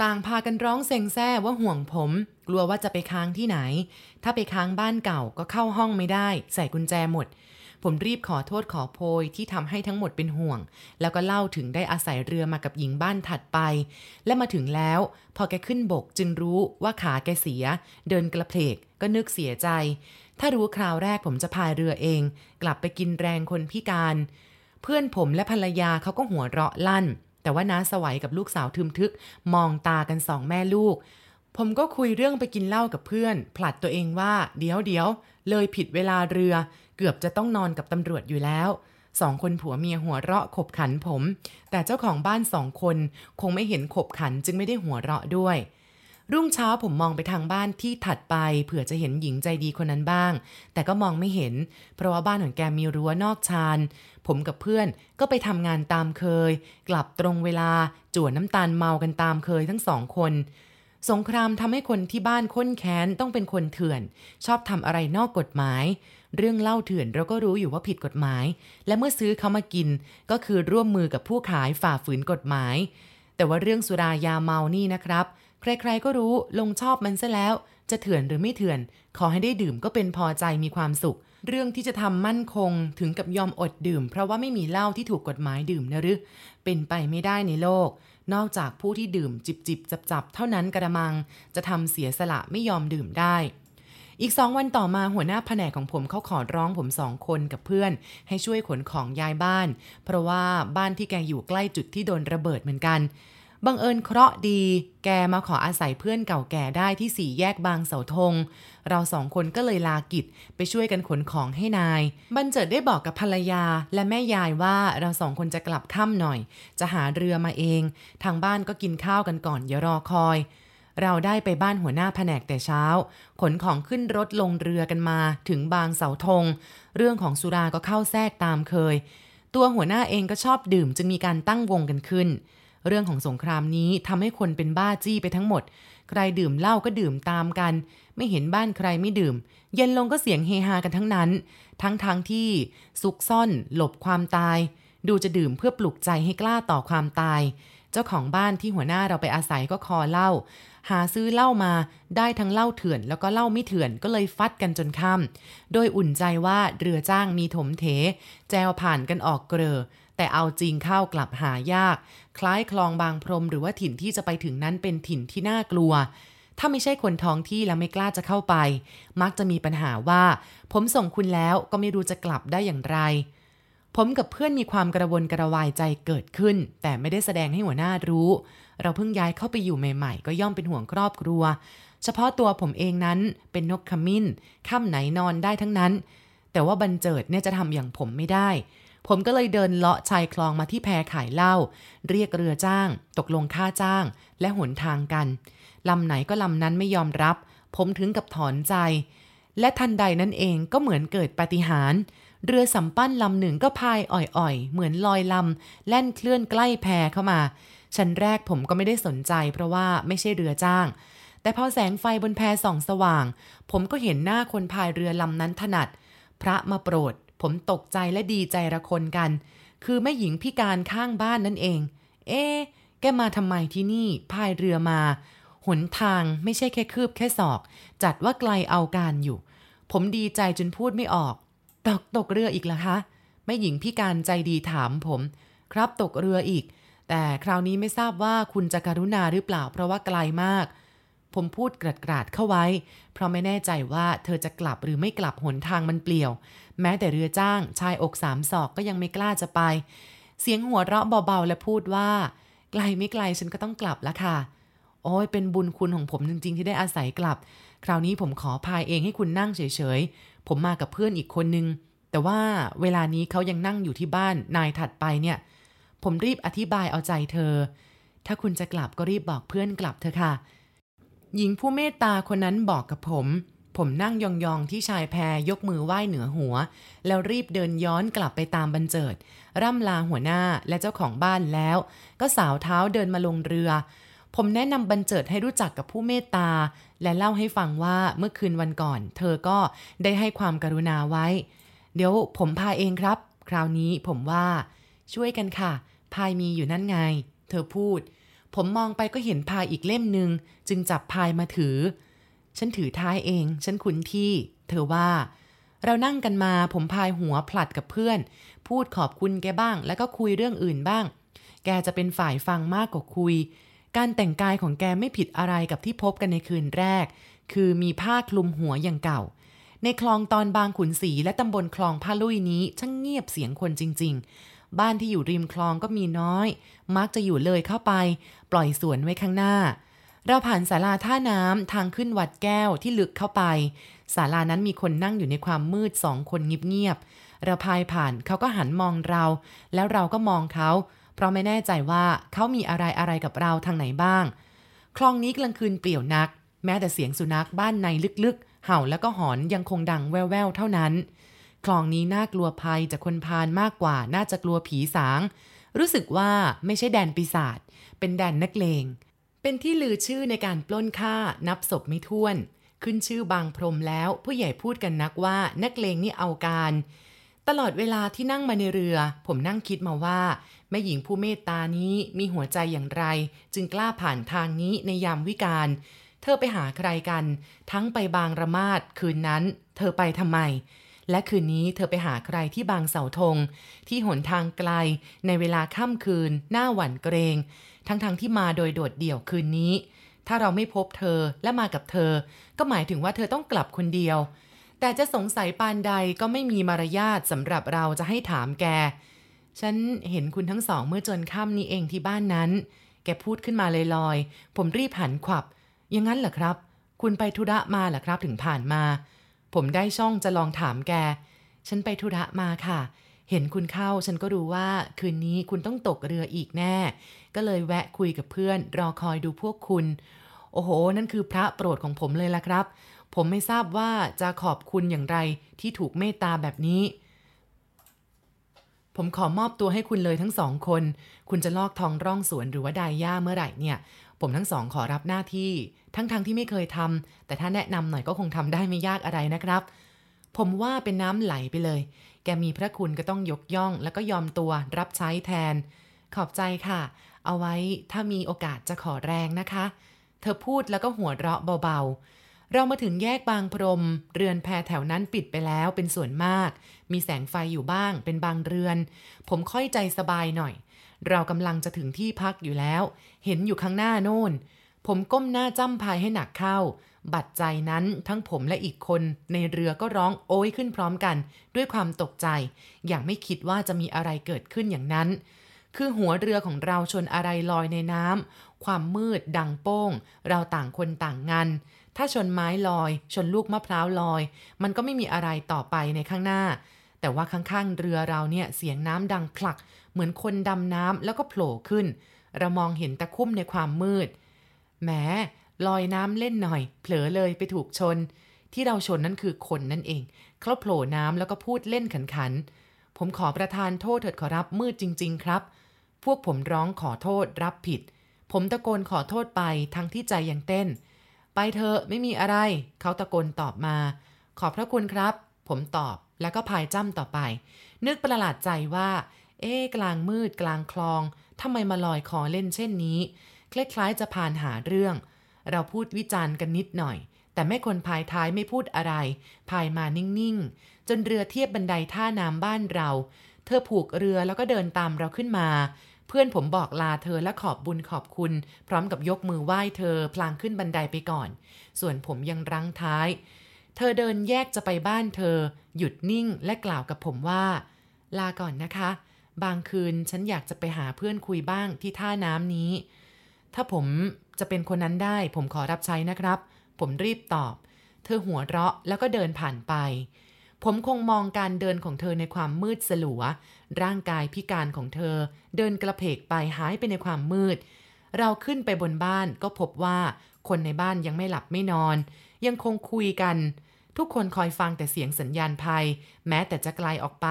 A: ต่างพากันร้องเซ็งแซ่ว่าห่วงผม กลัวว่าจะไปค้างที่ไหน ถ้าไปค้างบ้านเก่าก็เข้าห้องไม่ได้ ใส่กุญแจหมด ผมรีบขอโทษขอโพยที่ทำให้ทั้งหมดเป็นห่วง แล้วก็เล่าถึงได้อาศัยเรือมากับหญิงบ้านถัดไป และมาถึงแล้ว พอแกขึ้นบกจึงรู้ว่าขาแกเสีย เดินกระเพลกก็นึกเสียใจ ถ้ารู้คราวแรกผมจะพายเรือเอง กลับไปกินแรงคนพิการ เพื่อนผมและภรรยาเขาก็หัวเราะลั่น แต่ว่าน้าสวัยกับลูกสาวทึมทึก มองตากันสองแม่ลูกผมก็คุยเรื่องไปกินเหล้ากับเพื่อน ผลัดตัวเองว่า เดี๋ยวเดี๋ยวเลยผิดเวลาเรือ เกือบจะต้องนอนกับตำรวจอยู่แล้วสองคนผัวเมียหัวเราะขบขันผม แต่เจ้าของบ้านสองคนคงไม่เห็นขบขันจึงไม่ได้หัวเราะด้วย รุ่งเช้าผมมองไปทางบ้านที่ถัดไปเผื่อจะเห็นหญิงใจดีคนนั้นบ้าง แต่ก็มองไม่เห็น เพราะว่าบ้านของแกมีรั้วนอกชานผมกับเพื่อนก็ไปทำงานตามเคย กลับตรงเวลาจ่วน้ำตาลเมากันตามเคยทั้งสองคนสงครามทำให้คนที่บ้านค้นแค้นต้องเป็นคนเถื่อน ชอบทำอะไรนอกกฎหมาย เรื่องเหล้าเถื่อนเราก็รู้อยู่ว่าผิดกฎหมาย และเมื่อซื้อเขามากินก็คือร่วมมือกับผู้ขายฝ่าฝืนกฎหมาย แต่ว่าเรื่องสุรายาเมานี่นะครับ ใครๆก็รู้ลงชอบมันซะแล้ว จะเถื่อนหรือไม่เถื่อน ขอให้ได้ดื่มก็เป็นพอใจมีความสุข เรื่องที่จะทำมั่นคงถึงกับยอมอดดื่ม เพราะว่าไม่มีเหล้าที่ถูกกฎหมายดื่มนะหรือเป็นไปไม่ได้ในโลกนอกจากผู้ที่ดื่มจิบจิบจับจับๆเท่านั้นกระมัง จะทำเสียสละไม่ยอมดื่มได้ อีกสองวันต่อมาหัวหน้าแผนกของผมเขาขอร้องผมสองคนกับเพื่อน ให้ช่วยขนของย้ายบ้าน เพราะว่าบ้านที่แกอยู่ใกล้จุดที่โดนระเบิดเหมือนกันบังเอิญเคราะห์ดี แกมาขออาศัยเพื่อนเก่าแก่ได้ที่สี่แยกบางเสาธง เราสองคนก็เลยลากิจไปช่วยกันขนของให้นาย บันเจิดได้บอกกับภรรยาและแม่ยายว่าเราสองคนจะกลับค่ำหน่อย จะหาเรือมาเอง ทางบ้านก็กินข้าวกันก่อนอย่ารอคอย เราได้ไปบ้านหัวหน้าแผนกแต่เช้า ขนของขึ้นรถลงเรือกันมาถึงบางเสาธง เรื่องของสุราก็เข้าแทรกตามเคย ตัวหัวหน้าเองก็ชอบดื่มจึงมีการตั้งวงกันขึ้น เรื่องของสงครามนี้ทำให้คนเป็นบ้าจี้ไปทั้งหมด ใครดื่มเหล้าก็ดื่มตามกัน ไม่เห็นบ้านใครไม่ดื่ม เย็นลงก็เสียงเฮฮากันทั้งนั้น ทั้งทางที่ซุกซ่อน หลบความตาย ดูจะดื่มเพื่อปลุกใจให้กล้าต่อความตาย เจ้าของบ้านที่หัวหน้าเราไปอาศัยก็คอเหล้า หาซื้อเหล้ามาได้ทั้งเหล้าเถื่อน แล้วก็เหล้าไม่เถื่อนก็เลยฟัดกันจนค่ำโดยอุ่นใจว่าเรือจ้างมีถมเถ แจวผ่านกันออกเกลอแต่เอาจริงเข้ากลับหายาก คล้ายคลองบางพรมหรือว่าถิ่นที่จะไปถึงนั้นเป็นถิ่นที่น่ากลัว ถ้าไม่ใช่คนท้องที่แล้วไม่กล้าจะเข้าไป มักจะมีปัญหาว่า ผมส่งคุณแล้วก็ไม่รู้จะกลับได้อย่างไรผมกับเพื่อนมีความกระวนกระวายใจเกิดขึ้น แต่ไม่ได้แสดงให้หัวหน้ารู้ เราเพิ่งย้ายเข้าไปอยู่ใหม่ๆ ก็ย่อมเป็นห่วงครอบครัว เฉพาะตัวผมเองนั้นเป็นนกขมิ้นค่ำไหนนอนได้ทั้งนั้น แต่ว่าบันเจิดเนี่ยจะทำอย่างผมไม่ได้ ผมก็เลยเดินเลาะชายคลองมาที่แพขายเหล้าเรียกเรือจ้าง ตกลงค่าจ้าง และหนทางกันลำไหนก็ลำนั้นไม่ยอมรับ ผมถึงกับถอนใจ และทันใดนั้นเองก็เหมือนเกิดปาฏิหาริย์เรือสำปั้นลำหนึ่งก็พายอ่อยๆ เหมือนลอยลำ แล่นเคลื่อนใกล้แพเข้ามา ชั้นแรกผมก็ไม่ได้สนใจ เพราะว่าไม่ใช่เรือจ้าง แต่พอแสงไฟบนแพส่องสว่าง ผมก็เห็นหน้าคนพายเรือลำนั้นถนัด พระมาโปรด ผมตกใจและดีใจระคนกัน คือแม่หญิงพิการข้างบ้านนั่นเอง เอ๊แกมาทำไมที่นี่พายเรือมาหนทางไม่ใช่แค่คืบแค่ศอก จัดว่าไกลเอาการอยู่ ผมดีใจจนพูดไม่ออก ตกตกเรืออีกเหรอคะแม่หญิงพิการใจดีถามผม ครับตกเรืออีก แต่คราวนี้ไม่ทราบว่าคุณจะการุณาหรือเปล่า เพราะว่าไกลมาก ผมพูดกระดกราดเข้าไว้ เพราะไม่แน่ใจว่าเธอจะกลับหรือไม่กลับหนทางมันเปลี่ยว แม้แต่เรือจ้างชายอกสามศอกก็ยังไม่กล้าจะไป เสียงหัวเราะเบาๆและพูดว่า ไกลไม่ไกลฉันก็ต้องกลับล้วค่ะ โอ้ยเป็นบุญคุณของผมจริงๆ ที่ได้อาศัยกลับ คราวนี้ผมขอพายเองให้คุณนั่งเฉยๆ ผมมากับเพื่อนอีกคนนึง แต่ว่าเวลานี้เขายังนั่งอยู่ที่บ้านนายถัดไปเนี่ย ผมรีบอธิบายเอาใจเธอ ถ้าคุณจะกลับก็รีบบอกเพื่อนกลับเธอค่ะ หญิงผู้เมตตาคนนั้นบอกกับผม ผมนั่งยองๆที่ชายแพยกมือไหว้เหนือหัว แล้วรีบเดินย้อนกลับไปตามบันเจิด ร่ำลาหัวหน้าและเจ้าของบ้านแล้ว ก็สาวเท้าเดินมาลงเรือ ผมแนะนำบันเจิดให้รู้จักกับผู้เมตตา และเล่าให้ฟังว่าเมื่อคืนวันก่อน เธอก็ได้ให้ความกรุณาไว้ เดี๋ยวผมพาเองครับ คราวนี้ผมว่าช่วยกันค่ะ พายมีอยู่นั่นไง เธอพูด ผมมองไปก็เห็นพายอีกเล่มหนึ่งจึงจับพายมาถือ ฉันถือท้ายเอง ฉันคุ้นที่ เธอว่า เรานั่งกันมาผมพายหัวผลัดกับเพื่อน พูดขอบคุณแกบ้าง แล้วก็คุยเรื่องอื่นบ้าง แกจะเป็นฝ่ายฟังมากกว่าคุย การแต่งกายของแกไม่ผิดอะไรกับที่พบกันในคืนแรก คือมีผ้าคลุมหัวอย่างเก่าในคลองตอนบางขุนศรีและตำบลคลองผ้าลุยนี้ช่างเงียบเสียงคนจริง ๆ บ้านที่อยู่ริมคลองก็มีน้อย มักจะอยู่เลยเข้าไป ปล่อยสวนไว้ข้างหน้า เราผ่านศาลาท่าน้ำทางขึ้นวัดแก้วที่ลึกเข้าไปศาลานั้นมีคนนั่งอยู่ในความมืดสองคนเงียบๆเราพายผ่านเขาก็หันมองเรา แล้วเราก็มองเขา เพราะไม่แน่ใจว่าเขามีอะไรอะไรกับเราทางไหนบ้าง คลองนี้กลางคืนเปลี่ยวนัก แม้แต่เสียงสุนัขบ้านในลึกๆ เห่าแล้วก็หอนยังคงดังแว่วๆเท่านั้น คลองนี้น่ากลัวภัยจากคนพาลมากกว่า น่าจะกลัวผีสาง รู้สึกว่าไม่ใช่แดนปีศาจ เป็นแดนนักเลง เป็นที่ลือชื่อในการปล้นฆ่านับศพไม่ถ้วน ขึ้นชื่อบางพรมแล้ว ผู้ใหญ่พูดกันนักว่านักเลงนี่เอาการ ตลอดเวลาที่นั่งมาในเรือ ผมนั่งคิดมาว่าแม่หญิงผู้เมตตานี้มีหัวใจอย่างไร จึงกล้าผ่านทางนี้ในยามวิกาลเธอไปหาใครกัน ทั้งไปบางระมาดคืนนั้น เธอไปทำไม และคืนนี้เธอไปหาใครที่บางเสาธง ที่หนทางไกล ในเวลาค่ำคืน หน้าหวั่นเกรง ทั้งๆทที่มาโดยโดดเดี่ยวคืนนี้ ถ้าเราไม่พบเธอและมากับเธอ ก็หมายถึงว่าเธอต้องกลับคนเดียว แต่จะสงสัยปานใดก็ไม่มีมารยาทสำหรับเราจะให้ถามแก ฉันเห็นคุณทั้งสองเมื่อจนค่ำนี้เองที่บ้านนั้น แกพูดขึ้นมาลอยๆ ผมรีบหันขวับอย่างนั้นเหรอครับ คุณไปธุระมาเหรอครับถึงผ่านมา ผมได้ช่องจะลองถามแก ฉันไปธุระมาค่ะ เห็นคุณเข้าฉันก็รู้ว่าคืนนี้คุณต้องตกเรืออีกแน่ ก็เลยแวะคุยกับเพื่อน รอคอยดูพวกคุณ โอ้โห นั่นคือพระโปรดของผมเลยล่ะครับ ผมไม่ทราบว่าจะขอบคุณอย่างไรที่ถูกเมตตาแบบนี้ ผมขอมอบตัวให้คุณเลยทั้งสองคน คุณจะลอกทองร่องสวนหรือว่าดายย่าเมื่อไหร่เนี่ย ผมทั้งสองขอรับหน้าที่ ทั้งๆทที่ไม่เคยทำแต่ถ้าแนะนำหน่อยก็คงทำได้ไม่ยากอะไรนะครับ ผมว่าเป็นน้ำไหลไปเลย แกมีพระคุณก็ต้องยกย่อง แล้วก็ยอมตัวรับใช้แทน ขอบใจค่ะ เอาไว้ถ้ามีโอกาสจะขอแรงนะคะ เธอพูดแล้วก็หัวเราะเบาๆ เรามาถึงแยกบางพรม เรือนแพแถวนั้นปิดไปแล้วเป็นส่วนมาก มีแสงไฟอยู่บ้างเป็นบางเรือน ผมค่อยใจสบายหน่อย เรากำลังจะถึงที่พักอยู่แล้ว เห็นอยู่ข้างหน้าโน่น ผมก้มหน้าจ้ำพายให้หนักเข้า บัดใจนั้นทั้งผมและอีกคนในเรือก็ร้องโอยขึ้นพร้อมกัน ด้วยความตกใจ อย่างไม่คิดว่าจะมีอะไรเกิดขึ้นอย่างนั้น คือหัวเรือของเราชนอะไรลอยในน้ำความมืดดังโป้ง เราต่างคนต่างงันถ้าชนไม้ลอย ชนลูกมะพร้าวลอย มันก็ไม่มีอะไรต่อไปในข้างหน้า แต่ว่าข้างๆ เรือเราเนี่ยเสียงน้ำดังพลัก เหมือนคนดำน้ำแล้วก็โผล่ขึ้น เรามองเห็นตะคุ่มในความมืดแหมลอยน้ำเล่นหน่อย เผลอเลยไปถูกชน ที่เราชนนั่นคือคนนั่นเอง เขาโผล่น้ำแล้วก็พูดเล่นขันขัน ผมขอประทานโทษเถิดขอรับมืดจริง ๆ ครับ พวกผมร้องขอโทษรับผิด ผมตะโกนขอโทษไปทั้งที่ใจยังเต้น ไปเถอะไม่มีอะไร เขาตะโกนตอบมา ขอบพระคุณครับ ผมตอบแล้วก็พายจ้ำต่อไป นึกประหลาดใจว่า เอ๊กลางมืดกลางคลองทำไมมาลอยคอเล่นเช่นนี้ คล้ายๆจะพานหาเรื่อง เราพูดวิจารณ์กันนิดหน่อย แต่แม่คนพายท้ายไม่พูดอะไรพายมานิ่งๆ จนเรือเทียบบันไดท่าน้ำบ้านเรา เธอผูกเรือแล้วก็เดินตามเราขึ้นมา เพื่อนผมบอกลาเธอและขอบบุญขอบคุณ พร้อมกับยกมือไหว้เธอพลางขึ้นบันไดไปก่อน ส่วนผมยังรั้งท้าย เธอเดินแยกจะไปบ้านเธอ หยุดนิ่งและกล่าวกับผมว่า ลาก่อนนะคะ บางคืนฉันอยากจะไปหาเพื่อนคุยบ้างที่ท่าน้ำนี้ ถ้าผมจะเป็นคนนั้นได้ ผมขอรับใช้นะครับ ผมรีบตอบ เธอหัวเราะแล้วก็เดินผ่านไป ผมคงมองการเดินของเธอในความมืดสลัว ร่างกายพิการของเธอ เดินกระเพกไปหายไปในความมืด เราขึ้นไปบนบ้านก็พบว่าคนในบ้านยังไม่หลับไม่นอน ยังคงคุยกัน ทุกคนคอยฟังแต่เสียงสัญญาณภัย แม้แต่จะไกลออกไป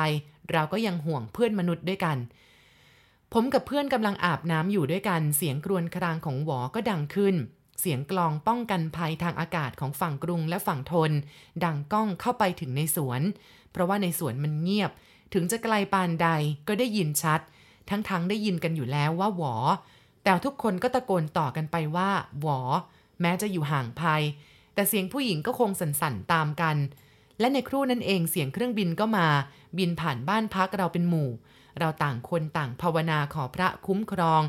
A: เราก็ยังห่วงเพื่อนมนุษย์ด้วยกัน ผมกับเพื่อนกำลังอาบน้ำอยู่ด้วยกัน เสียงกรวนครางของหวอก็ดังขึ้น เสียงกลองป้องกันภัยทางอากาศของฝั่งกรุงและฝั่งทน ดังก้องเข้าไปถึงในสวน เพราะว่าในสวนมันเงียบ ถึงจะไกลปานใดก็ได้ยินชัด ทั้งๆงได้ยินกันอยู่แล้วว่าหวอ แต่ทุกคนก็ตะโกนต่อกันไปว่าหวอ แม้จะอยู่ห่างภัย แต่เสียงผู้หญิงก็คงสั่นๆตามกัน และในครู่นั้นเองเสียงเครื่องบินก็มา บินผ่านบ้านพักเราเป็นหมู่ เราต่างคนต่างภาวนาขอพระคุ้มครอง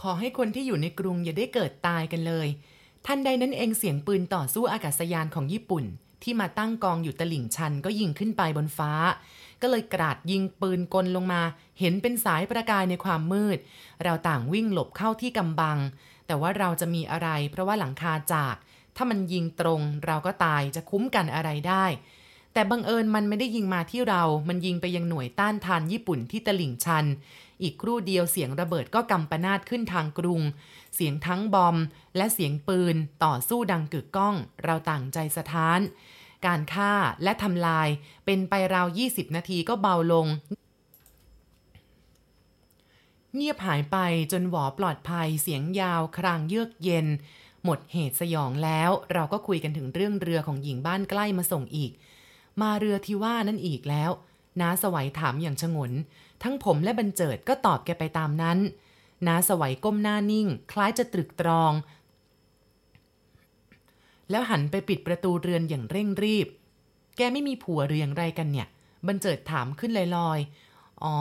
A: ขอให้คนที่อยู่ในกรุงอย่าได้เกิดตายกันเลยทันใดนั้นเองเสียงปืนต่อสู้อากาศยานของญี่ปุ่น ที่มาตั้งกองอยู่ตลิ่งชันก็ยิงขึ้นไปบนฟ้า ก็เลยกราดยิงปืนกลลงมา เห็นเป็นสายประกายในความมืด เราต่างวิ่งหลบเข้าที่กำบัง แต่ว่าเราจะมีอะไร เพราะว่าหลังคาจาก ถ้ามันยิงตรง เราก็ตายจะคุ้มกันอะไรได้ แต่บังเอิญมันไม่ได้ยิงมาที่เรา มันยิงไปยังหน่วยต้านทานญี่ปุ่นที่ตลิ่งชัน อีกครู่เดียวเสียงระเบิดก็กำปนาดขึ้นทางกรุง เสียงทั้งบอม และเสียงปืน ต่อสู้ดังกึกก้อง เราต่างใจสะท้าน การฆ่าและทำลายเป็นไปราว 20 นาทีก็เบาลง เงียบหายไปจนหวอปลอดภัย เสียงยาวครางเยือกเย็น หมดเหตุสยองแล้ว เราก็คุยกันถึงเรื่องเรือของหญิงบ้านใกล้มาส่งอีก มาเรือที่ว่านั่นอีกแล้วน้าสวัยถามอย่างชงน ทั้งผมและบันเจิดก็ตอบแกไปตามนั้นน้าสวัยก้มหน้านิ่ง คล้ายจะตรึกตรอง แล้วหันไปปิดประตูเรือนอย่างเร่งรีบ แกไม่มีผัวหรืออย่างไรกันเนี่ยบันเจิดถามขึ้นลอยๆ อ๋อ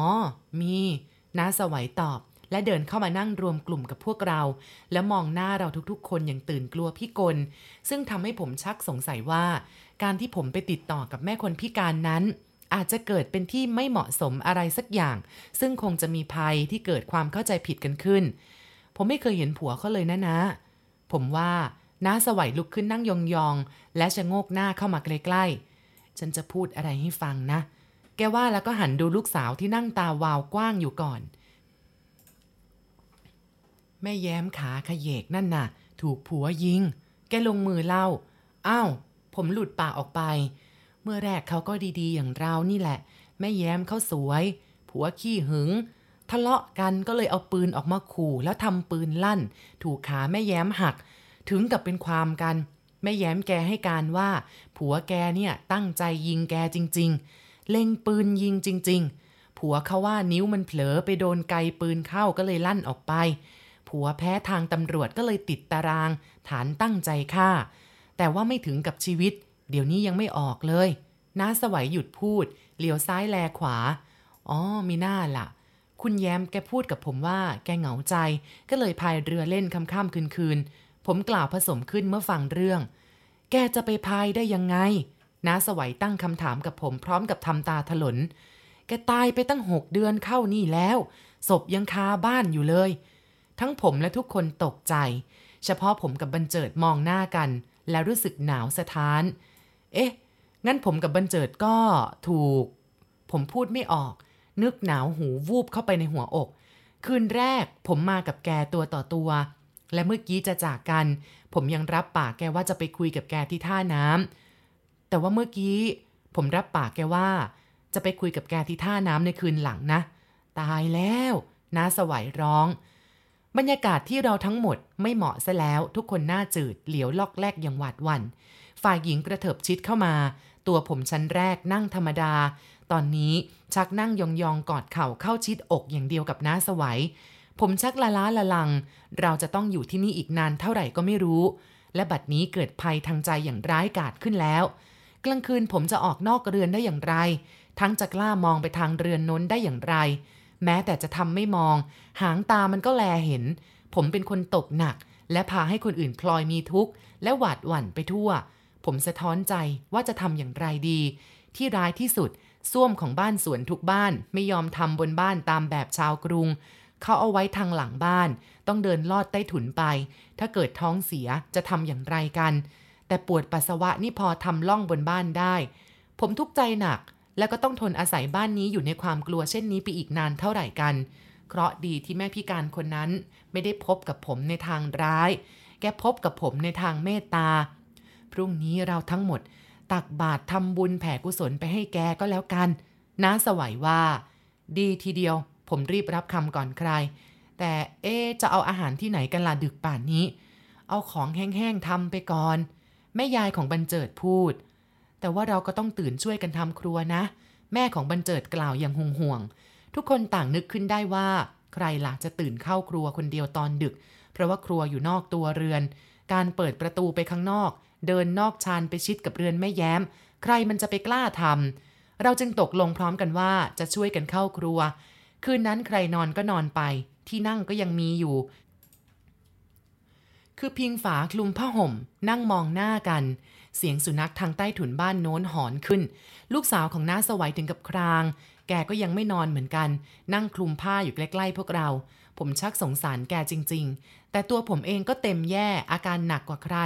A: มีน้าสวัยตอบ และเดินเข้ามานั่งรวมกลุ่มกับพวกเรา แล้วมองหน้าเราทุกๆ คนอย่างตื่นกลัวพิกล ซึ่งทำให้ผมชักสงสัยว่า การที่ผมไปติดต่อกับแม่คนพิการนั้น อาจจะเกิดเป็นที่ไม่เหมาะสมอะไรสักอย่าง ซึ่งคงจะมีภัยที่เกิดความเข้าใจผิดกันขึ้น ผมไม่เคยเห็นผัวเขาเลยนะนะ ผมว่าน้าสวัยลุกขึ้นนั่งยองๆ และชะโงกหน้าเข้ามาใกล้ๆ ฉันจะพูดอะไรให้ฟังนะ แกว่าแล้วก็หันดูลูกสาวที่นั่งตาวาวกว้างอยู่ก่อน แม่แย้มขาขยเยกนั่นน่ะ ถูกผัวยิง แกลงมือเล่า อ้าว ผมหลุดปากออกไป เมื่อแรกเขาก็ดีๆ อย่างเรานี่แหละ แม่แย้มเขาสวย ผัวขี้หึง ทะเลาะกันก็เลยเอาปืนออกมาขู่แล้วทำปืนลั่น ถูกขาแม่แย้มหัก ถึงกับเป็นความกัน แม่แย้มแกให้การว่า ผัวแกเนี่ยตั้งใจยิงแกจริง ๆ เล็งปืนยิงจริง ๆ ผัวเขาว่านิ้วมันเผลอไปโดนไกปืนเข้าก็เลยลั่นออกไป ผัวแพ้ทางตำรวจก็เลยติดตาราง ฐานตั้งใจฆ่า แต่ว่าไม่ถึงกับชีวิต เดี๋ยวนี้ยังไม่ออกเลยน้าสวัยหยุดพูดเหลียวซ้ายแลขวา อ๋อมีหน้าล่ะ คุณแย้มแกพูดกับผมว่า แกเหงาใจ ก็เลยพายเรือเล่นค่ำๆคืนๆผมกล่าวผสมขึ้นเมื่อฟังเรื่อง แกจะไปพายได้ยังไงน้าสวัยตั้งคำถามกับผมพร้อมกับทำตาถลน แกตายไปตั้งหกเดือนเข้านี่แล้ว ศพยังคาบ้านอยู่เลย ทั้งผมและทุกคนตกใจ เฉพาะผมกับบรรเจิดมองหน้ากัน แล้วรู้สึกหนาวสะท้าน เอ๊ะ งั้นผมกับบรรเจิดก็ถูก ผมพูดไม่ออก นึกหนาวหูวูบเข้าไปในหัวอก คืนแรกผมมากับแกตัวต่อตัว และเมื่อกี้จะจากกัน ผมยังรับปากแกว่าจะไปคุยกับแกที่ท่าน้ำแต่ว่าเมื่อกี้ ผมรับปากแกว่า จะไปคุยกับแกที่ท่าน้ำในคืนหลังนะ ตายแล้วน้าสวัยร้อง บรรยากาศที่เราทั้งหมดไม่เหมาะซะแล้ว ทุกคนหน้าจืดเหลียวลอกแลกอย่างหวาดหวัน่นฝ่ายหญิงกระเถิบชิดเข้ามา ตัวผมชั้นแรกนั่งธรรมดา ตอนนี้ชักนั่งยองๆ กอดเข่าเข้าชิดอกอย่างเดียวกับน้าสวัย ผมชักละล้าละลัง เราจะต้องอยู่ที่นี่อีกนานเท่าไหร่ก็ไม่รู้ และบัดนี้เกิดภัยทางใจอย่างร้ายกาจขึ้นแล้ว กลางคืนผมจะออกนอกเรือนได้อย่างไร ทั้งจะกล้ามองไปทางเรือนน้นได้อย่างไร แม้แต่จะทำไม่มอง หางตามันก็แลเห็น ผมเป็นคนตกหนัก และพาให้คนอื่นพลอยมีทุกข์ และหวาดหวั่นไปทั่ว ผมสะท้อนใจว่าจะทำอย่างไรดี ที่ร้ายที่สุดส้วมของบ้านสวนทุกบ้านไม่ยอมทำบนบ้านตามแบบชาวกรุง เขาเอาไว้ทางหลังบ้าน ต้องเดินลอดใต้ถุนไป ถ้าเกิดท้องเสียจะทำอย่างไรกัน แต่ปวดปัสสาวะนี่พอทำล่องบนบ้านได้ ผมทุกข์ใจหนัก แล้วก็ต้องทนอาศัยบ้านนี้อยู่ในความกลัวเช่นนี้ไปอีกนานเท่าไหร่กัน เคราะดีที่แม่พิการคนนั้นไม่ได้พบกับผมในทางร้าย แกพบกับผมในทางเมตตา พรุ่งนี้เราทั้งหมด ตักบาตรทำบุญแผ่กุศลไปให้แกก็แล้วกัน น้าสวัยว่า ดีทีเดียว ผมรีบรับคำก่อนใคร แต่เอ๊จะเอาอาหารที่ไหนกันล่ะดึกป่านนี้ เอาของแห้งๆทำไปก่อน แม่ยายของบรรเจิดพูด แต่ว่าเราก็ต้องตื่นช่วยกันทำครัวนะ แม่ของบรรเจิดกล่าวอย่างห่วงห่วง ทุกคนต่างนึกขึ้นได้ว่า ใครล่ะจะตื่นเข้าครัวคนเดียวตอนดึก เพราะว่าครัวอยู่นอกตัวเรือน การเปิดประตูไปข้างนอก เดินนอกชานไปชิดกับเรือนแม่แย้ม ใครมันจะไปกล้าทำเราจึงตกลงพร้อมกันว่าจะช่วยกันเข้าครัว คืนนั้นใครนอนก็นอนไป ที่นั่งก็ยังมีอยู่ คือพิงฝาคลุมผ้าห่ม นั่งมองหน้ากัน เสียงสุนัขทางใต้ถุนบ้านโน้นหอนขึ้น ลูกสาวของน้าสวัยถึงกับคราง แกก็ยังไม่นอนเหมือนกัน นั่งคลุมผ้าอยู่ใกล้ๆพวกเรา ผมชักสงสารแกจริง ๆ แต่ตัวผมเองก็เต็มแย่อาการหนักกว่าใคร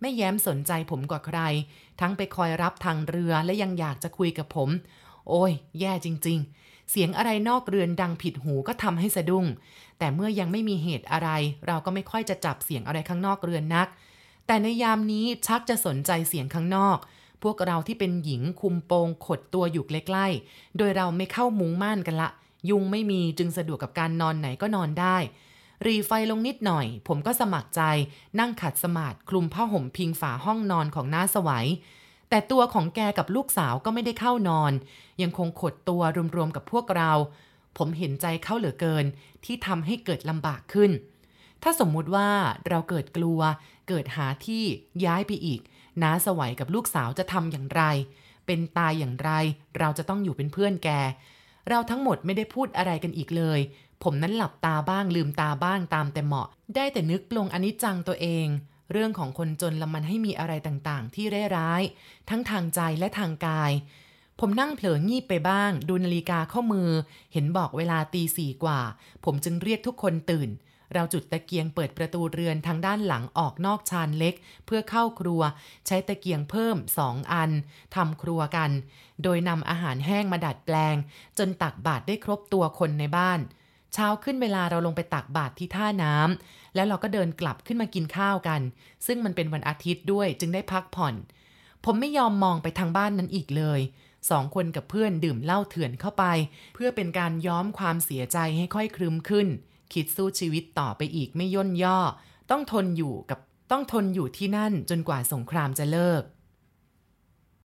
A: ไม่แย้มสนใจผมกว่าใคร ทั้งไปคอยรับทางเรือและยังอยากจะคุยกับผม โอ้ย แย่จริง ๆเสียงอะไรนอกเรือนดังผิดหูก็ทำให้สะดุ้ง แต่เมื่อยังไม่มีเหตุอะไร เราก็ไม่ค่อยจะจับเสียงอะไรข้างนอกเรือนนัก แต่ในยามนี้ชักจะสนใจเสียงข้างนอก พวกเราที่เป็นหญิงคุมโปงขดตัวอยู่ใกล้ๆ โดยเราไม่เข้ามุ้งม่านกันละ ยุงไม่มีจึงสะดวกกับการนอนไหนก็นอนได้ รีไฟลงนิดหน่อย ผมก็สมัครใจ นั่งขัดสมาธิคลุมผ้าห่มพิงฝาห้องนอนของน้าสวัยแต่ตัวของแกกับลูกสาวก็ไม่ได้เข้านอน ยังคงขดตัวรวมๆกับพวกเรา ผมเห็นใจเขาเหลือเกินที่ทำให้เกิดลำบากขึ้น ถ้าสมมุติว่าเราเกิดกลัว เกิดหาที่ย้ายไปอีกน้าสวัยกับลูกสาวจะทำอย่างไร เป็นตายอย่างไร เราจะต้องอยู่เป็นเพื่อนแก เราทั้งหมดไม่ได้พูดอะไรกันอีกเลย ผมนั้นหลับตาบ้างลืมตาบ้างตามแต่เหมาะ ได้แต่นึกปลงอนิจจังตัวเอง เรื่องของคนจนละมันให้มีอะไรต่างๆ ที่ร้ายๆทั้งทางใจและทางกาย ผมนั่งเผลองีบไปบ้าง ดูนาฬิกาข้อมือ เห็นบอกเวลาตีสี่กว่า ผมจึงเรียกทุกคนตื่น เราจุดตะเกียงเปิดประตูเรือนทางด้านหลังออกนอกชานเล็ก เพื่อเข้าครัว ใช้ตะเกียงเพิ่มสองอันทำครัวกัน โดยนำอาหารแห้งมาดัดแปลง จนตักบาตรได้ครบตัวคนในบ้าน เช้าขึ้นเวลาเราลงไปตักบาตรที่ท่าน้ำแล้วเราก็เดินกลับขึ้นมากินข้าวกัน ซึ่งมันเป็นวันอาทิตย์ด้วยจึงได้พักผ่อน ผมไม่ยอมมองไปทางบ้านนั้นอีกเลยสองคนกับเพื่อนดื่มเหล้าเถื่อนเข้าไป เพื่อเป็นการย้อมความเสียใจให้ค่อยครึมขึ้น คิดสู้ชีวิตต่อไปอีกไม่ย่นย่อ ต้องทนอยู่กับต้องทนอยู่ที่นั่นจนกว่าสงครามจะเลิก